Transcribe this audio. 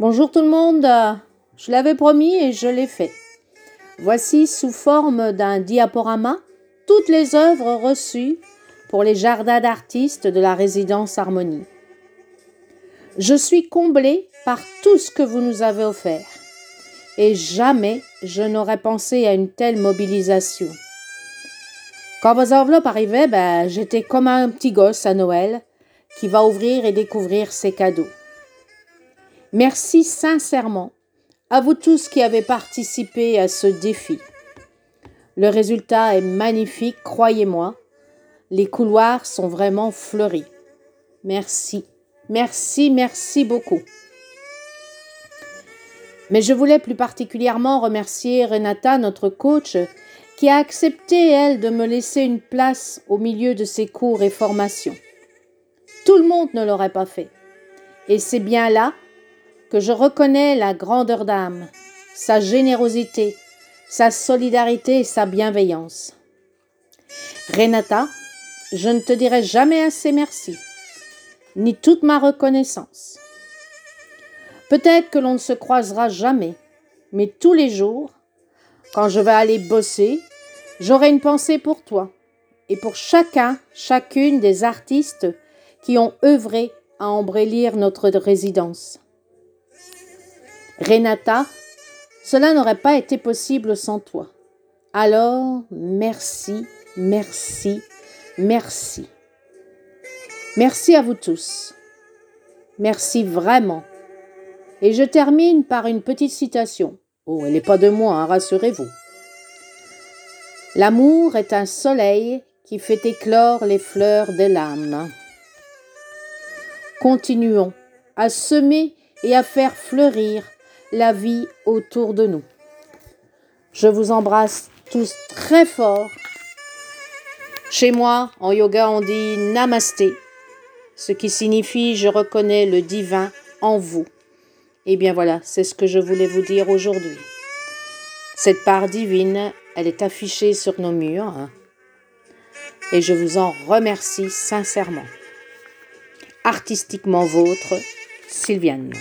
Bonjour tout le monde, je l'avais promis et je l'ai fait. Voici sous forme d'un diaporama toutes les œuvres reçues pour les jardins d'artistes de la résidence Harmonie. Je suis comblée par tout ce que vous nous avez offert et jamais je n'aurais pensé à une telle mobilisation. Quand vos enveloppes arrivaient, ben, j'étais comme un petit gosse à Noël qui va ouvrir et découvrir ses cadeaux. Merci sincèrement à vous tous qui avez participé à ce défi. Le résultat est magnifique, croyez-moi. Les couloirs sont vraiment fleuris. Merci, merci, merci beaucoup. Mais je voulais plus particulièrement remercier Renata, notre coach, qui a accepté, elle, de me laisser une place au milieu de ses cours et formations. Tout le monde ne l'aurait pas fait. Et c'est bien là que je reconnais la grandeur d'âme, sa générosité, sa solidarité et sa bienveillance. Renata, je ne te dirai jamais assez merci, ni toute ma reconnaissance. Peut-être que l'on ne se croisera jamais, mais tous les jours, quand je vais aller bosser, j'aurai une pensée pour toi et pour chacun, chacune des artistes qui ont œuvré à embellir notre résidence. Renata, cela n'aurait pas été possible sans toi. Alors, merci, merci, merci. Merci à vous tous. Merci vraiment. Et je termine par une petite citation. Oh, elle n'est pas de moi, hein, rassurez-vous. L'amour est un soleil qui fait éclore les fleurs de l'âme. Continuons à semer et à faire fleurir la vie autour de nous. Je vous embrasse tous très fort. Chez moi, en yoga, on dit Namasté, ce qui signifie je reconnais le divin en vous. Et eh bien voilà, c'est ce que je voulais vous dire aujourd'hui. Cette part divine, elle est affichée sur nos murs hein. et je vous en remercie sincèrement. Artistiquement vôtre, Sylviane.